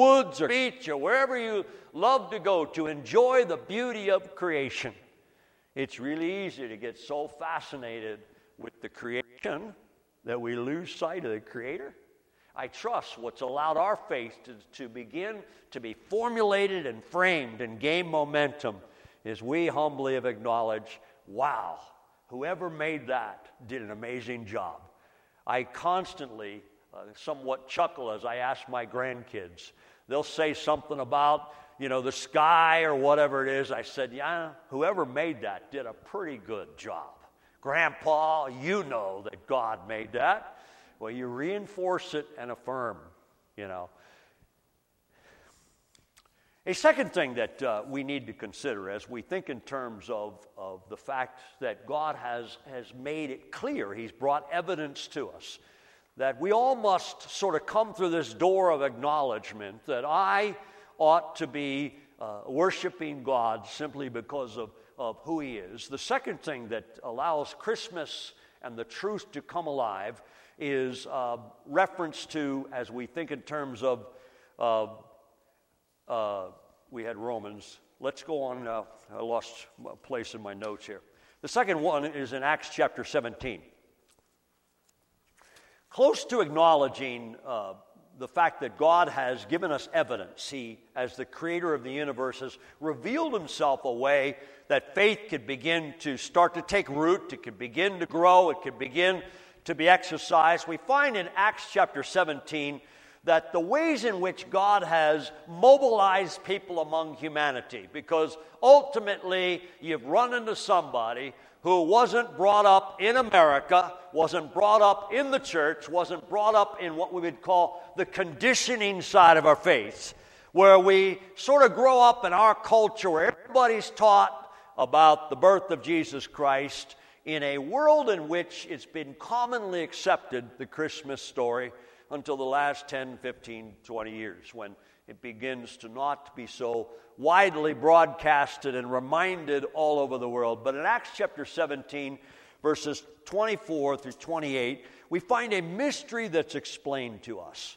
woods or beach or wherever you love to go to enjoy the beauty of creation. It's really easy to get so fascinated with the creation that we lose sight of the Creator. I trust what's allowed our faith to, to begin to be formulated and framed and gain momentum is we humbly have acknowledged, wow, whoever made that did an amazing job. I constantly uh, somewhat chuckle as I ask my grandkids. They'll say something about, you know, the sky or whatever it is. I said, yeah, whoever made that did a pretty good job. Grandpa, you know that God made that. Well, you reinforce it and affirm, you know. A second thing that uh, we need to consider as we think in terms of, of the fact that God has, has made it clear, He's brought evidence to us, that we all must sort of come through this door of acknowledgement that I ought to be uh, worshiping God simply because of, of who He is. The second thing that allows Christmas and the truth to come alive is uh, reference to, as we think in terms of, uh, we had Romans. Let's go on. I lost place in my notes here. The second one is in Acts chapter 17. Close to acknowledging uh, the fact that God has given us evidence. He, as the creator of the universe, has revealed himself a way that faith could begin to start to take root, it could begin to grow, it could begin to be exercised. We find in Acts chapter 17 that the ways in which God has mobilized people among humanity, because ultimately you've run into somebody who wasn't brought up in America, wasn't brought up in the church, wasn't brought up in what we would call the conditioning side of our faith, where we sort of grow up in our culture where everybody's taught about the birth of Jesus Christ in a world in which it's been commonly accepted, the Christmas story, until the last 10, 15, 20 years when it begins to not be so widely broadcasted and reminded all over the world. But in Acts chapter 17, verses 24 through 28, we find a mystery that's explained to us.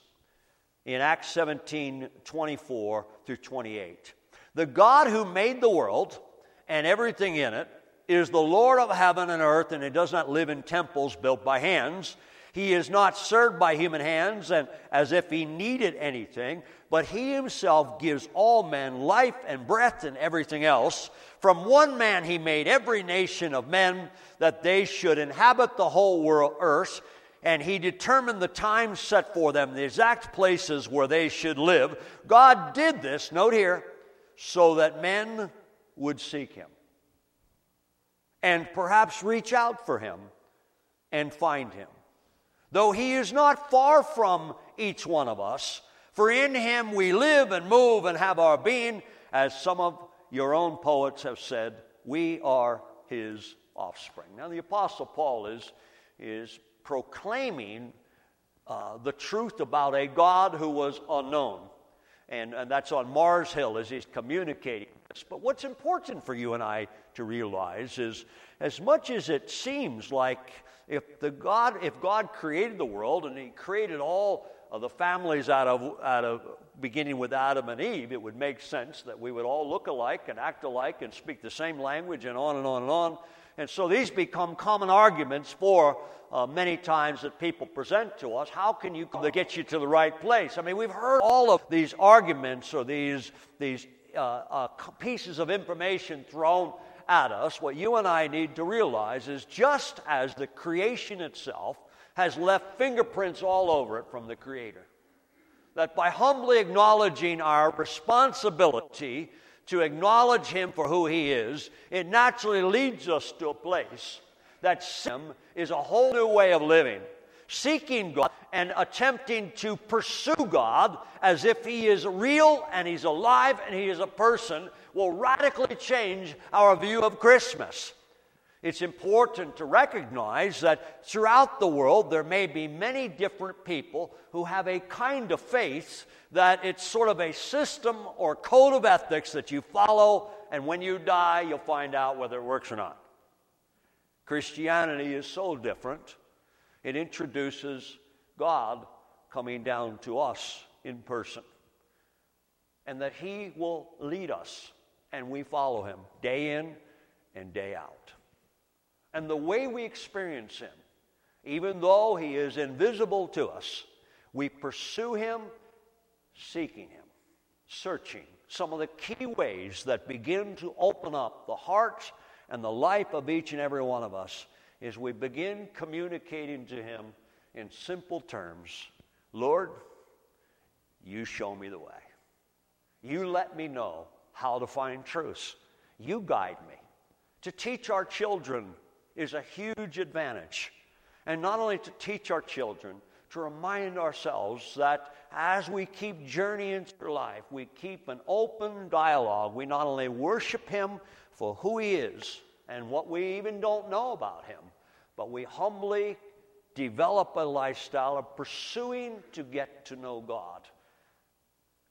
In Acts 17, 24 through 28. The God who made the world and everything in it is the Lord of heaven and earth, and he does not live in temples built by hands. He is not served by human hands and as if he needed anything, but he himself gives all men life and breath and everything else. From one man he made every nation of men that they should inhabit the whole world earth, and he determined the times set for them, the exact places where they should live. God did this, note here, so that men would seek him and perhaps reach out for him and find him. Though he is not far from each one of us, for in him we live and move and have our being, as some of your own poets have said, we are his offspring. Now, the Apostle Paul is, is proclaiming uh, the truth about a God who was unknown. And, and that's on Mars Hill as he's communicating this. But what's important for you and I to realize is as much as it seems like if the God if God created the world and he created all of the families out of out of beginning with Adam and Eve, it would make sense that we would all look alike and act alike and speak the same language and on and on and on. And so these become common arguments for uh, many times that people present to us. How can you get you to the right place? I mean, we've heard all of these arguments or these, these uh, uh, pieces of information thrown at us, what you and I need to realize is just as the creation itself has left fingerprints all over it from the Creator, that by humbly acknowledging our responsibility to acknowledge Him for who He is, it naturally leads us to a place that Him is a whole new way of living. Seeking God and attempting to pursue God as if He is real and He's alive and He is a person will radically change our view of Christmas. It's important to recognize that throughout the world there may be many different people who have a kind of faith that it's sort of a system or code of ethics that you follow, and when you die, you'll find out whether it works or not. Christianity is so different, it introduces God coming down to us in person. and that He will lead us and we follow Him day in and day out. And the way we experience Him, even though He is invisible to us, we pursue Him, seeking Him, searching. Some of the key ways that begin to open up the hearts and the life of each and every one of us is we begin communicating to Him in simple terms Lord, you show me the way. You let me know how to find truth. You guide me. To teach our children is a huge advantage. And not only to teach our children, to remind ourselves that as we keep journeying through life, we keep an open dialogue. We not only worship Him for who He is and what we even don't know about Him, but we humbly develop a lifestyle of pursuing to get to know God,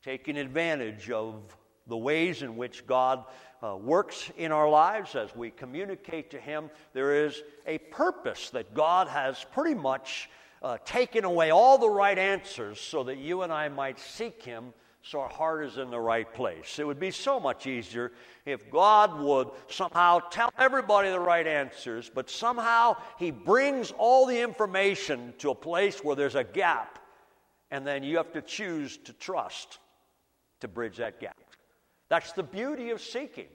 taking advantage of the ways in which God uh, works in our lives as we communicate to Him. There is a purpose that God has pretty much uh, taken away all the right answers so that you and I might seek Him so our heart is in the right place. It would be so much easier if God would somehow tell everybody the right answers, but somehow He brings all the information to a place where there's a gap, and then you have to choose to trust to bridge that gap. That's the beauty of seeking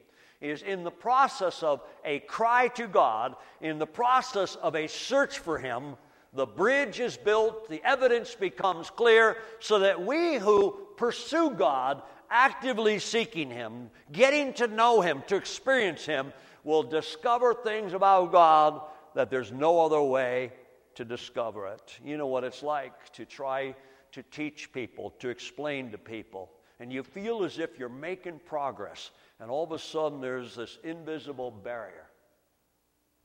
is in the process of a cry to God, in the process of a search for Him, the bridge is built, the evidence becomes clear, so that we who pursue God, actively seeking Him, getting to know Him, to experience Him, will discover things about God that there's no other way to discover it. You know what it's like to try to teach people, to explain to people and you feel as if you're making progress, and all of a sudden there's this invisible barrier.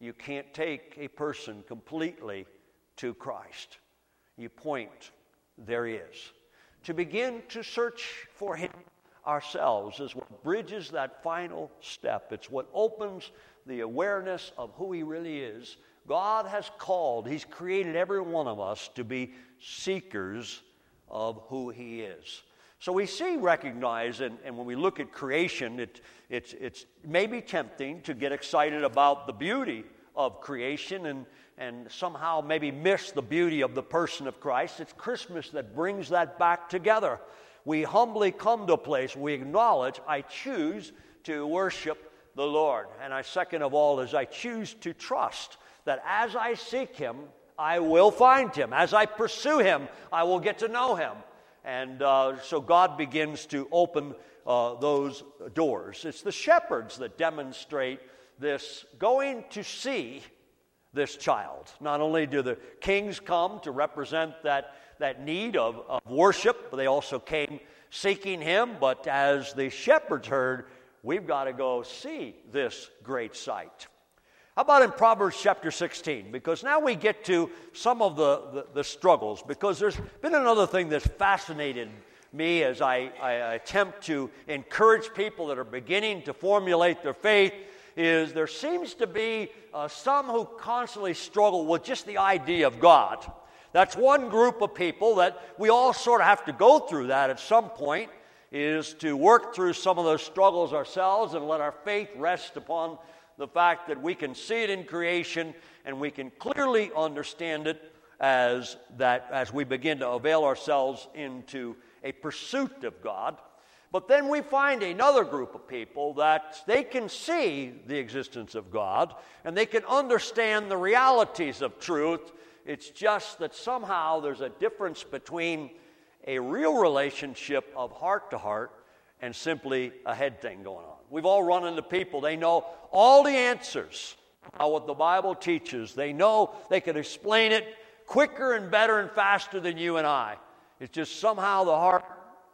You can't take a person completely to Christ. You point, there he is. To begin to search for him ourselves is what bridges that final step. It's what opens the awareness of who he really is. God has called, he's created every one of us to be seekers of who he is. So we see, recognize, and, and when we look at creation, it, it's, it's maybe tempting to get excited about the beauty of creation and, and somehow maybe miss the beauty of the person of Christ. It's Christmas that brings that back together. We humbly come to a place we acknowledge, I choose to worship the Lord. And I, second of all, is I choose to trust that as I seek Him, I will find Him. As I pursue Him, I will get to know Him. And uh, so God begins to open uh, those doors. It's the shepherds that demonstrate this going to see this child. Not only do the kings come to represent that, that need of, of worship, but they also came seeking him. But as the shepherds heard, we've got to go see this great sight. How about in Proverbs chapter 16? Because now we get to some of the, the, the struggles. Because there's been another thing that's fascinated me as I, I, attempt to encourage people that are beginning to formulate their faith is there seems to be uh, some who constantly struggle with just the idea of God. That's one group of people that we all sort of have to go through that at some point is to work through some of those struggles ourselves and let our faith rest upon the fact that we can see it in creation and we can clearly understand it as that as we begin to avail ourselves into a pursuit of God. But then we find another group of people that they can see the existence of God and they can understand the realities of truth. It's just that somehow there's a difference between a real relationship of heart to heart and simply a head thing going on. We've all run into people, they know all the answers about what the Bible teaches. They know they can explain it quicker and better and faster than you and I. It's just somehow the heart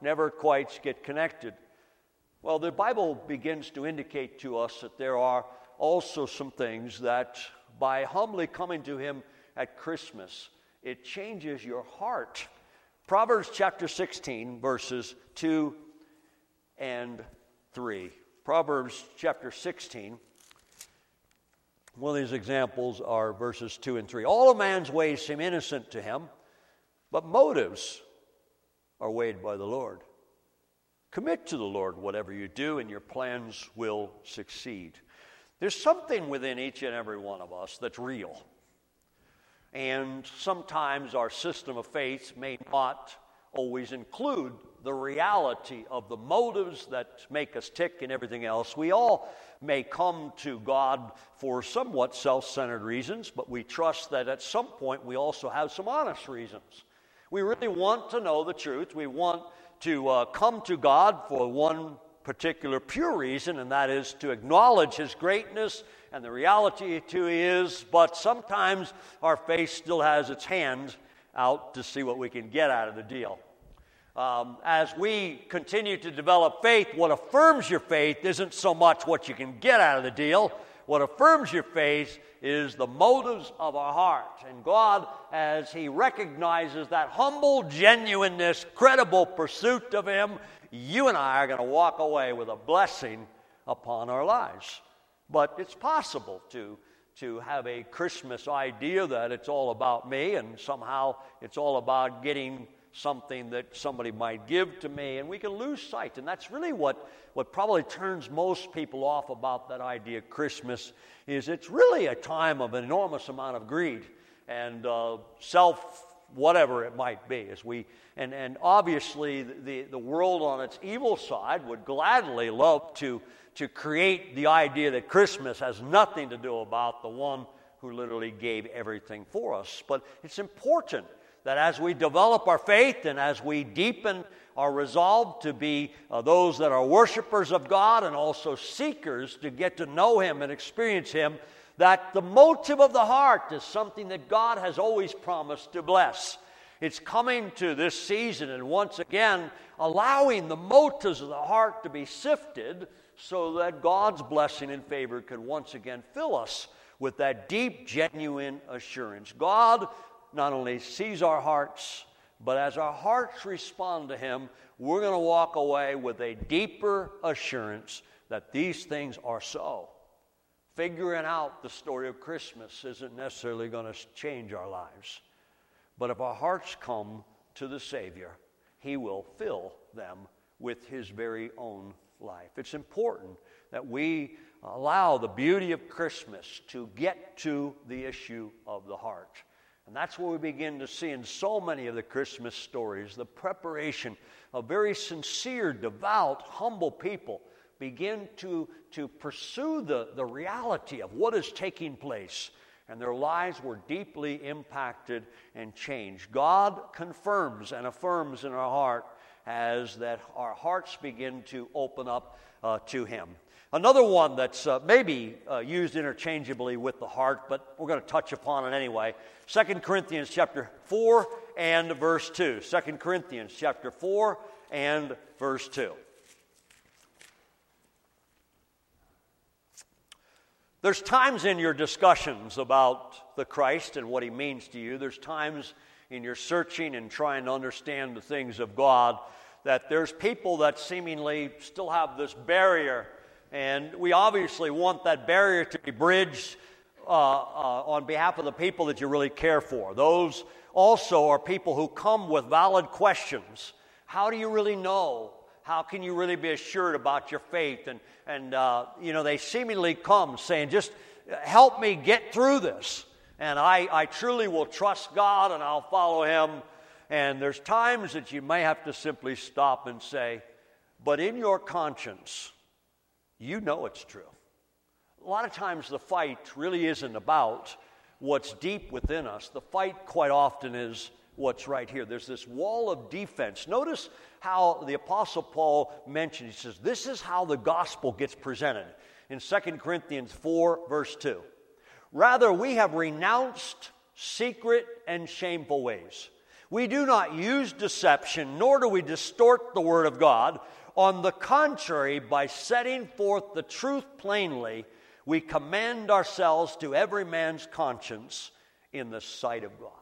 never quite get connected. Well, the Bible begins to indicate to us that there are also some things that by humbly coming to Him at Christmas, it changes your heart. Proverbs chapter 16, verses 2 and 3. Proverbs chapter 16. One of these examples are verses 2 and 3. All a man's ways seem innocent to him, but motives are weighed by the Lord. Commit to the Lord whatever you do, and your plans will succeed. There's something within each and every one of us that's real. And sometimes our system of faith may not always include the reality of the motives that make us tick and everything else. We all may come to God for somewhat self centered reasons, but we trust that at some point we also have some honest reasons. We really want to know the truth. We want to uh, come to God for one particular pure reason, and that is to acknowledge His greatness and the reality to He is, but sometimes our faith still has its hand out to see what we can get out of the deal. Um, as we continue to develop faith, what affirms your faith isn't so much what you can get out of the deal. What affirms your faith is the motives of our heart. And God, as He recognizes that humble genuineness, credible pursuit of Him, you and I are going to walk away with a blessing upon our lives. But it's possible to, to have a Christmas idea that it's all about me and somehow it's all about getting something that somebody might give to me, and we can lose sight. And that's really what, what probably turns most people off about that idea Christmas is it's really a time of an enormous amount of greed and uh, self whatever it might be as we and, and obviously the, the world on its evil side would gladly love to to create the idea that christmas has nothing to do about the one who literally gave everything for us but it's important that as we develop our faith and as we deepen our resolve to be uh, those that are worshipers of God and also seekers to get to know Him and experience Him, that the motive of the heart is something that God has always promised to bless. It's coming to this season and once again allowing the motives of the heart to be sifted so that God's blessing and favor could once again fill us with that deep, genuine assurance. God not only sees our hearts, but as our hearts respond to Him, we're going to walk away with a deeper assurance that these things are so. Figuring out the story of Christmas isn't necessarily going to change our lives. But if our hearts come to the Savior, He will fill them with His very own life. It's important that we allow the beauty of Christmas to get to the issue of the heart. And that's what we begin to see in so many of the Christmas stories the preparation of very sincere, devout, humble people begin to, to pursue the, the reality of what is taking place. And their lives were deeply impacted and changed. God confirms and affirms in our heart as that our hearts begin to open up uh, to Him. Another one that's uh, maybe uh, used interchangeably with the heart, but we're going to touch upon it anyway. 2 Corinthians chapter 4 and verse 2. 2 Corinthians chapter 4 and verse 2. There's times in your discussions about the Christ and what he means to you, there's times in your searching and trying to understand the things of God that there's people that seemingly still have this barrier and we obviously want that barrier to be bridged uh, uh, on behalf of the people that you really care for. Those also are people who come with valid questions. How do you really know? How can you really be assured about your faith? And, and uh, you know, they seemingly come saying, just help me get through this. And I, I truly will trust God and I'll follow Him. And there's times that you may have to simply stop and say, but in your conscience, you know it's true. A lot of times the fight really isn't about what's deep within us. The fight quite often is what's right here. There's this wall of defense. Notice how the Apostle Paul mentioned, he says, This is how the gospel gets presented in 2 Corinthians 4, verse 2. Rather, we have renounced secret and shameful ways. We do not use deception, nor do we distort the word of God. On the contrary, by setting forth the truth plainly, we commend ourselves to every man's conscience in the sight of God.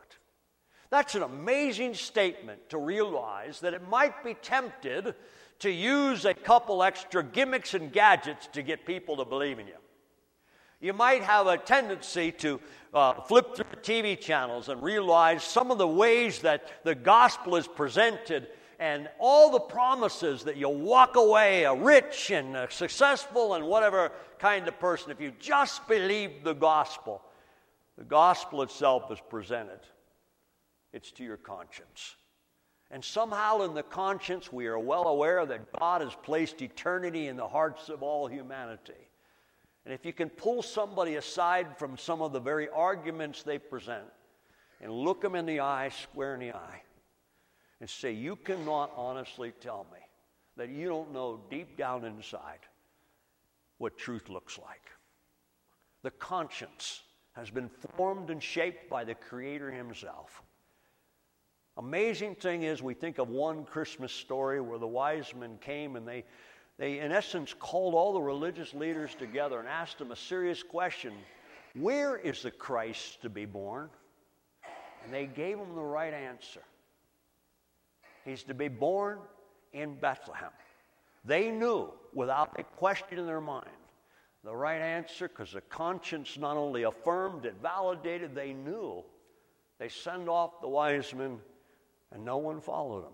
That's an amazing statement to realize that it might be tempted to use a couple extra gimmicks and gadgets to get people to believe in you. You might have a tendency to uh, flip through TV channels and realize some of the ways that the gospel is presented and all the promises that you'll walk away a rich and a successful and whatever kind of person if you just believe the gospel. The gospel itself is presented, it's to your conscience. And somehow in the conscience, we are well aware that God has placed eternity in the hearts of all humanity. And if you can pull somebody aside from some of the very arguments they present and look them in the eye, square in the eye, and say, You cannot honestly tell me that you don't know deep down inside what truth looks like. The conscience has been formed and shaped by the Creator Himself. Amazing thing is, we think of one Christmas story where the wise men came and they, they, in essence, called all the religious leaders together and asked them a serious question Where is the Christ to be born? And they gave them the right answer. He's to be born in Bethlehem. They knew without a question in their mind the right answer because the conscience not only affirmed, it validated, they knew. They send off the wise men and no one followed them.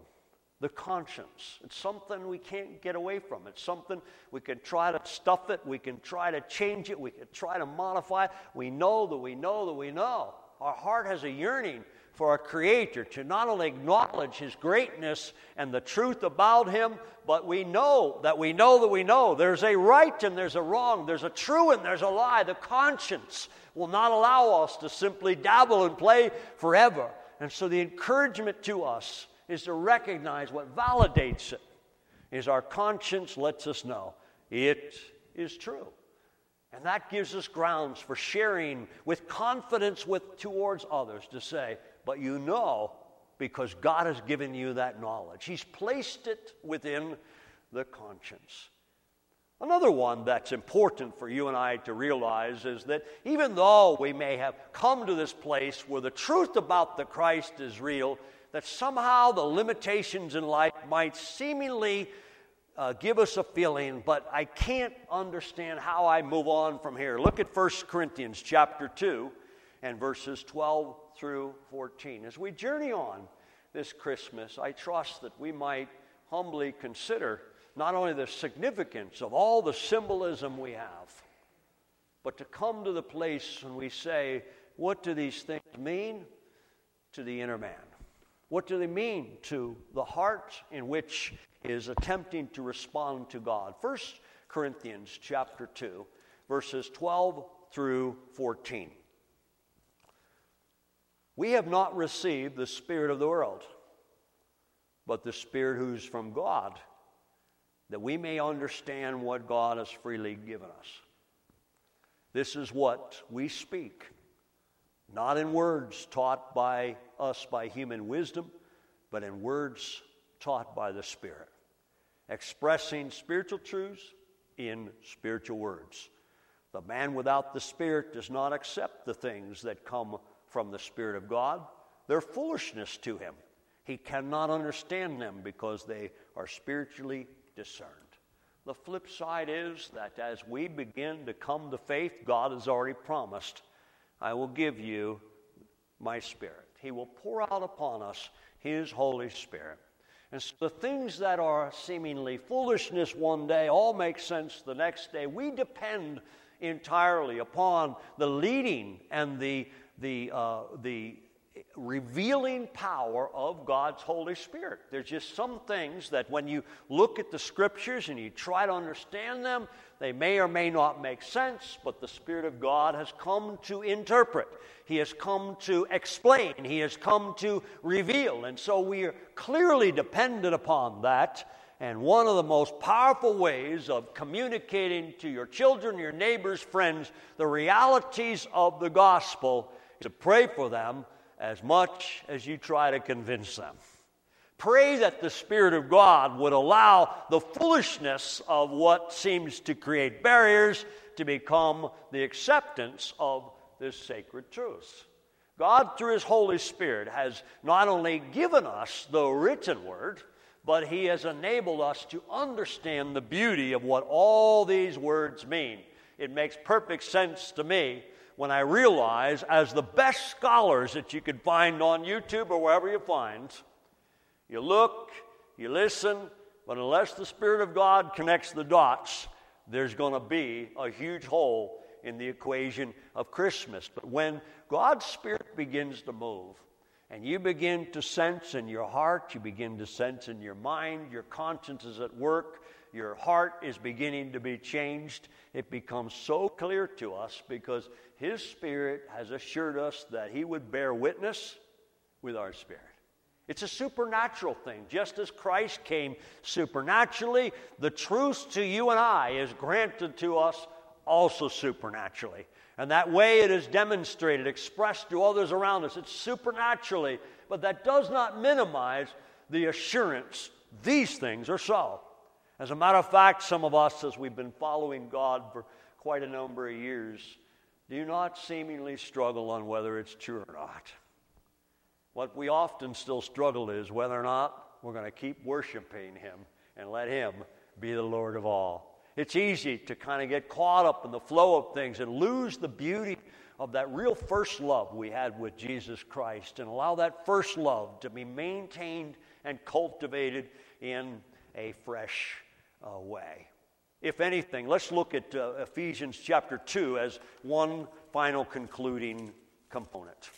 The conscience. It's something we can't get away from. It's something we can try to stuff it, we can try to change it, we can try to modify it. We know that we know that we know. Our heart has a yearning for our Creator to not only acknowledge His greatness and the truth about Him, but we know that we know that we know. There's a right and there's a wrong, there's a true and there's a lie. The conscience will not allow us to simply dabble and play forever. And so the encouragement to us is to recognize what validates it is our conscience lets us know it is true. And that gives us grounds for sharing with confidence with towards others to say, but you know because God has given you that knowledge. He's placed it within the conscience. Another one that's important for you and I to realize is that even though we may have come to this place where the truth about the Christ is real, that somehow the limitations in life might seemingly uh, give us a feeling, but I can't understand how I move on from here. Look at 1 Corinthians chapter 2 and verses 12 through 14. As we journey on this Christmas, I trust that we might humbly consider not only the significance of all the symbolism we have, but to come to the place when we say, what do these things mean to the inner man? What do they mean to the heart in which is attempting to respond to God? 1 Corinthians chapter 2, verses 12 through 14. We have not received the Spirit of the world, but the Spirit who's from God that we may understand what God has freely given us. This is what we speak, not in words taught by us by human wisdom, but in words taught by the Spirit, expressing spiritual truths in spiritual words. The man without the Spirit does not accept the things that come from the Spirit of God. They're foolishness to him. He cannot understand them because they are spiritually discerned. The flip side is that as we begin to come to faith, God has already promised, I will give you my Spirit. He will pour out upon us His Holy Spirit. And so the things that are seemingly foolishness one day all make sense the next day. We depend entirely upon the leading and the, the, uh, the revealing power of God's Holy Spirit. There's just some things that when you look at the scriptures and you try to understand them, they may or may not make sense, but the Spirit of God has come to interpret. He has come to explain. He has come to reveal. And so we are clearly dependent upon that. And one of the most powerful ways of communicating to your children, your neighbors, friends, the realities of the gospel to pray for them as much as you try to convince them. Pray that the Spirit of God would allow the foolishness of what seems to create barriers to become the acceptance of this sacred truth. God, through His Holy Spirit, has not only given us the written word, but He has enabled us to understand the beauty of what all these words mean. It makes perfect sense to me when I realize, as the best scholars that you could find on YouTube or wherever you find, you look, You listen, but unless the Spirit of God connects the dots, there's going to be a huge hole in the equation of Christmas. But when God's Spirit begins to move, and you begin to sense in your heart, you begin to sense in your mind, your conscience is at work, your heart is beginning to be changed, it becomes so clear to us because His Spirit has assured us that He would bear witness with our spirit. It's a supernatural thing. Just as Christ came supernaturally, the truth to you and I is granted to us also supernaturally. And that way it is demonstrated, expressed to others around us. It's supernaturally, but that does not minimize the assurance these things are so. As a matter of fact, some of us, as we've been following God for quite a number of years, do not seemingly struggle on whether it's true or not. What we often still struggle is whether or not we're going to keep worshiping Him and let Him be the Lord of all. It's easy to kind of get caught up in the flow of things and lose the beauty of that real first love we had with Jesus Christ and allow that first love to be maintained and cultivated in a fresh way. If anything, let's look at uh, Ephesians chapter 2 as one final concluding component.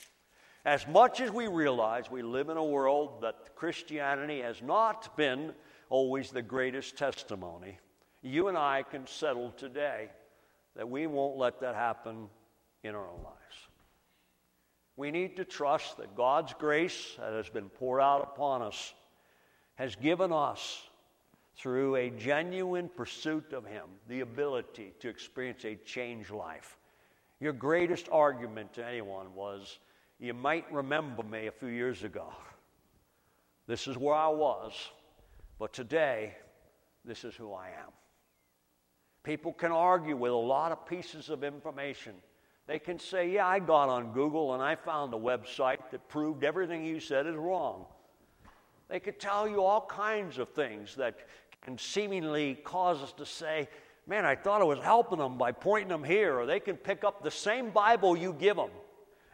As much as we realize we live in a world that Christianity has not been always the greatest testimony, you and I can settle today that we won't let that happen in our own lives. We need to trust that God's grace that has been poured out upon us has given us, through a genuine pursuit of Him, the ability to experience a changed life. Your greatest argument to anyone was, You might remember me a few years ago. This is where I was, but today, this is who I am. People can argue with a lot of pieces of information. They can say, Yeah, I got on Google and I found a website that proved everything you said is wrong. They could tell you all kinds of things that can seemingly cause us to say, Man, I thought I was helping them by pointing them here. Or they can pick up the same Bible you give them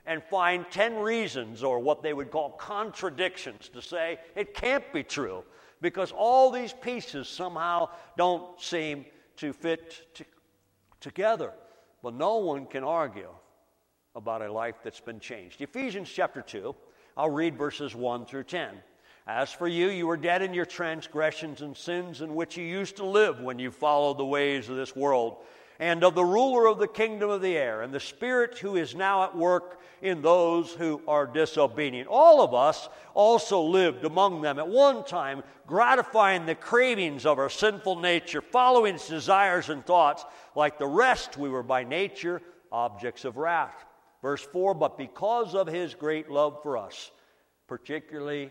and find 10 reasons or what they would call contradictions to say it can't be true because all these pieces somehow don't seem to fit to, together. But no one can argue about a life that's been changed. Ephesians chapter 2, I'll read verses 1 through 10. As for you, you were dead in your transgressions and sins in which you used to live when you followed the ways of this world and of the ruler of the kingdom of the air, and the Spirit who is now at work in those who are disobedient. All of us also lived among them at one time, gratifying the cravings of our sinful nature, following its desires and thoughts. Like the rest, we were by nature objects of wrath. Verse 4 But because of his great love for us, particularly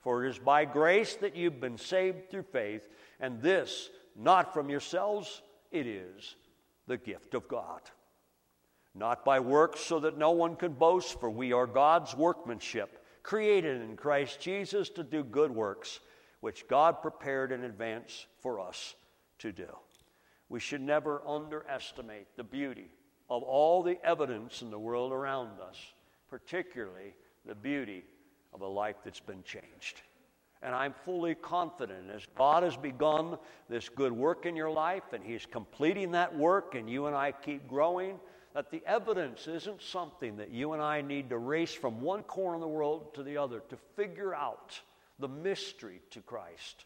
For it is by grace that you've been saved through faith, and this not from yourselves it is the gift of God. Not by works, so that no one can boast, for we are God's workmanship, created in Christ Jesus to do good works, which God prepared in advance for us to do. We should never underestimate the beauty of all the evidence in the world around us, particularly the beauty of a life that's been changed. And I'm fully confident as God has begun this good work in your life and He's completing that work, and you and I keep growing, that the evidence isn't something that you and I need to race from one corner of the world to the other to figure out the mystery to Christ.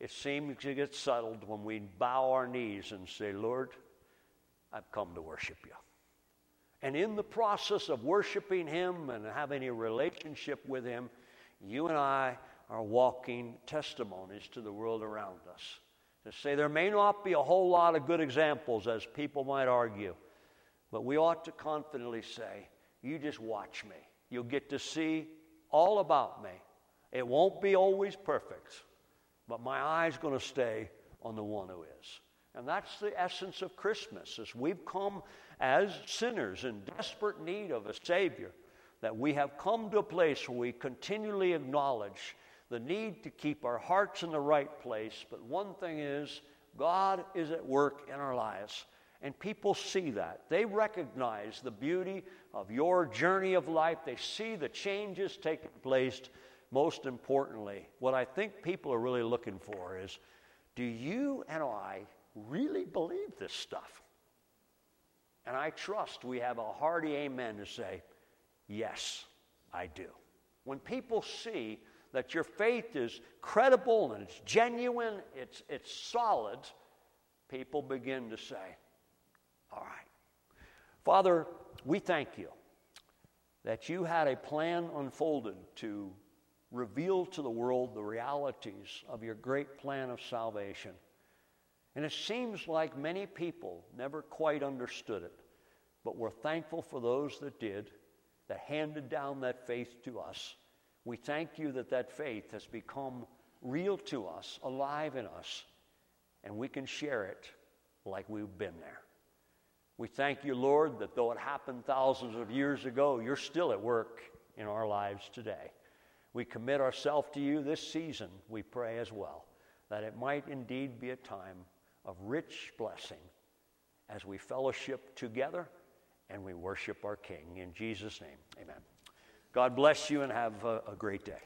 It seems to get settled when we bow our knees and say, Lord, I've come to worship you. And in the process of worshiping Him and having a relationship with Him, you and I are walking testimonies to the world around us. To say there may not be a whole lot of good examples, as people might argue, but we ought to confidently say, You just watch me. You'll get to see all about me. It won't be always perfect, but my eye's going to stay on the one who is. And that's the essence of Christmas, as we've come as sinners in desperate need of a Savior, that we have come to a place where we continually acknowledge the need to keep our hearts in the right place. But one thing is, God is at work in our lives. And people see that. They recognize the beauty of your journey of life. They see the changes taking place. Most importantly, what I think people are really looking for is do you and I really believe this stuff? And I trust we have a hearty amen to say, yes, I do. When people see that your faith is credible and it's genuine, it's, it's solid, people begin to say, all right. Father, we thank you that you had a plan unfolded to reveal to the world the realities of your great plan of salvation. And it seems like many people never quite understood it, but we're thankful for those that did, that handed down that faith to us. We thank you that that faith has become real to us, alive in us, and we can share it like we've been there. We thank you, Lord, that though it happened thousands of years ago, you're still at work in our lives today. We commit ourselves to you this season, we pray as well, that it might indeed be a time of rich blessing as we fellowship together and we worship our King. In Jesus' name, amen. God bless you and have a, a great day.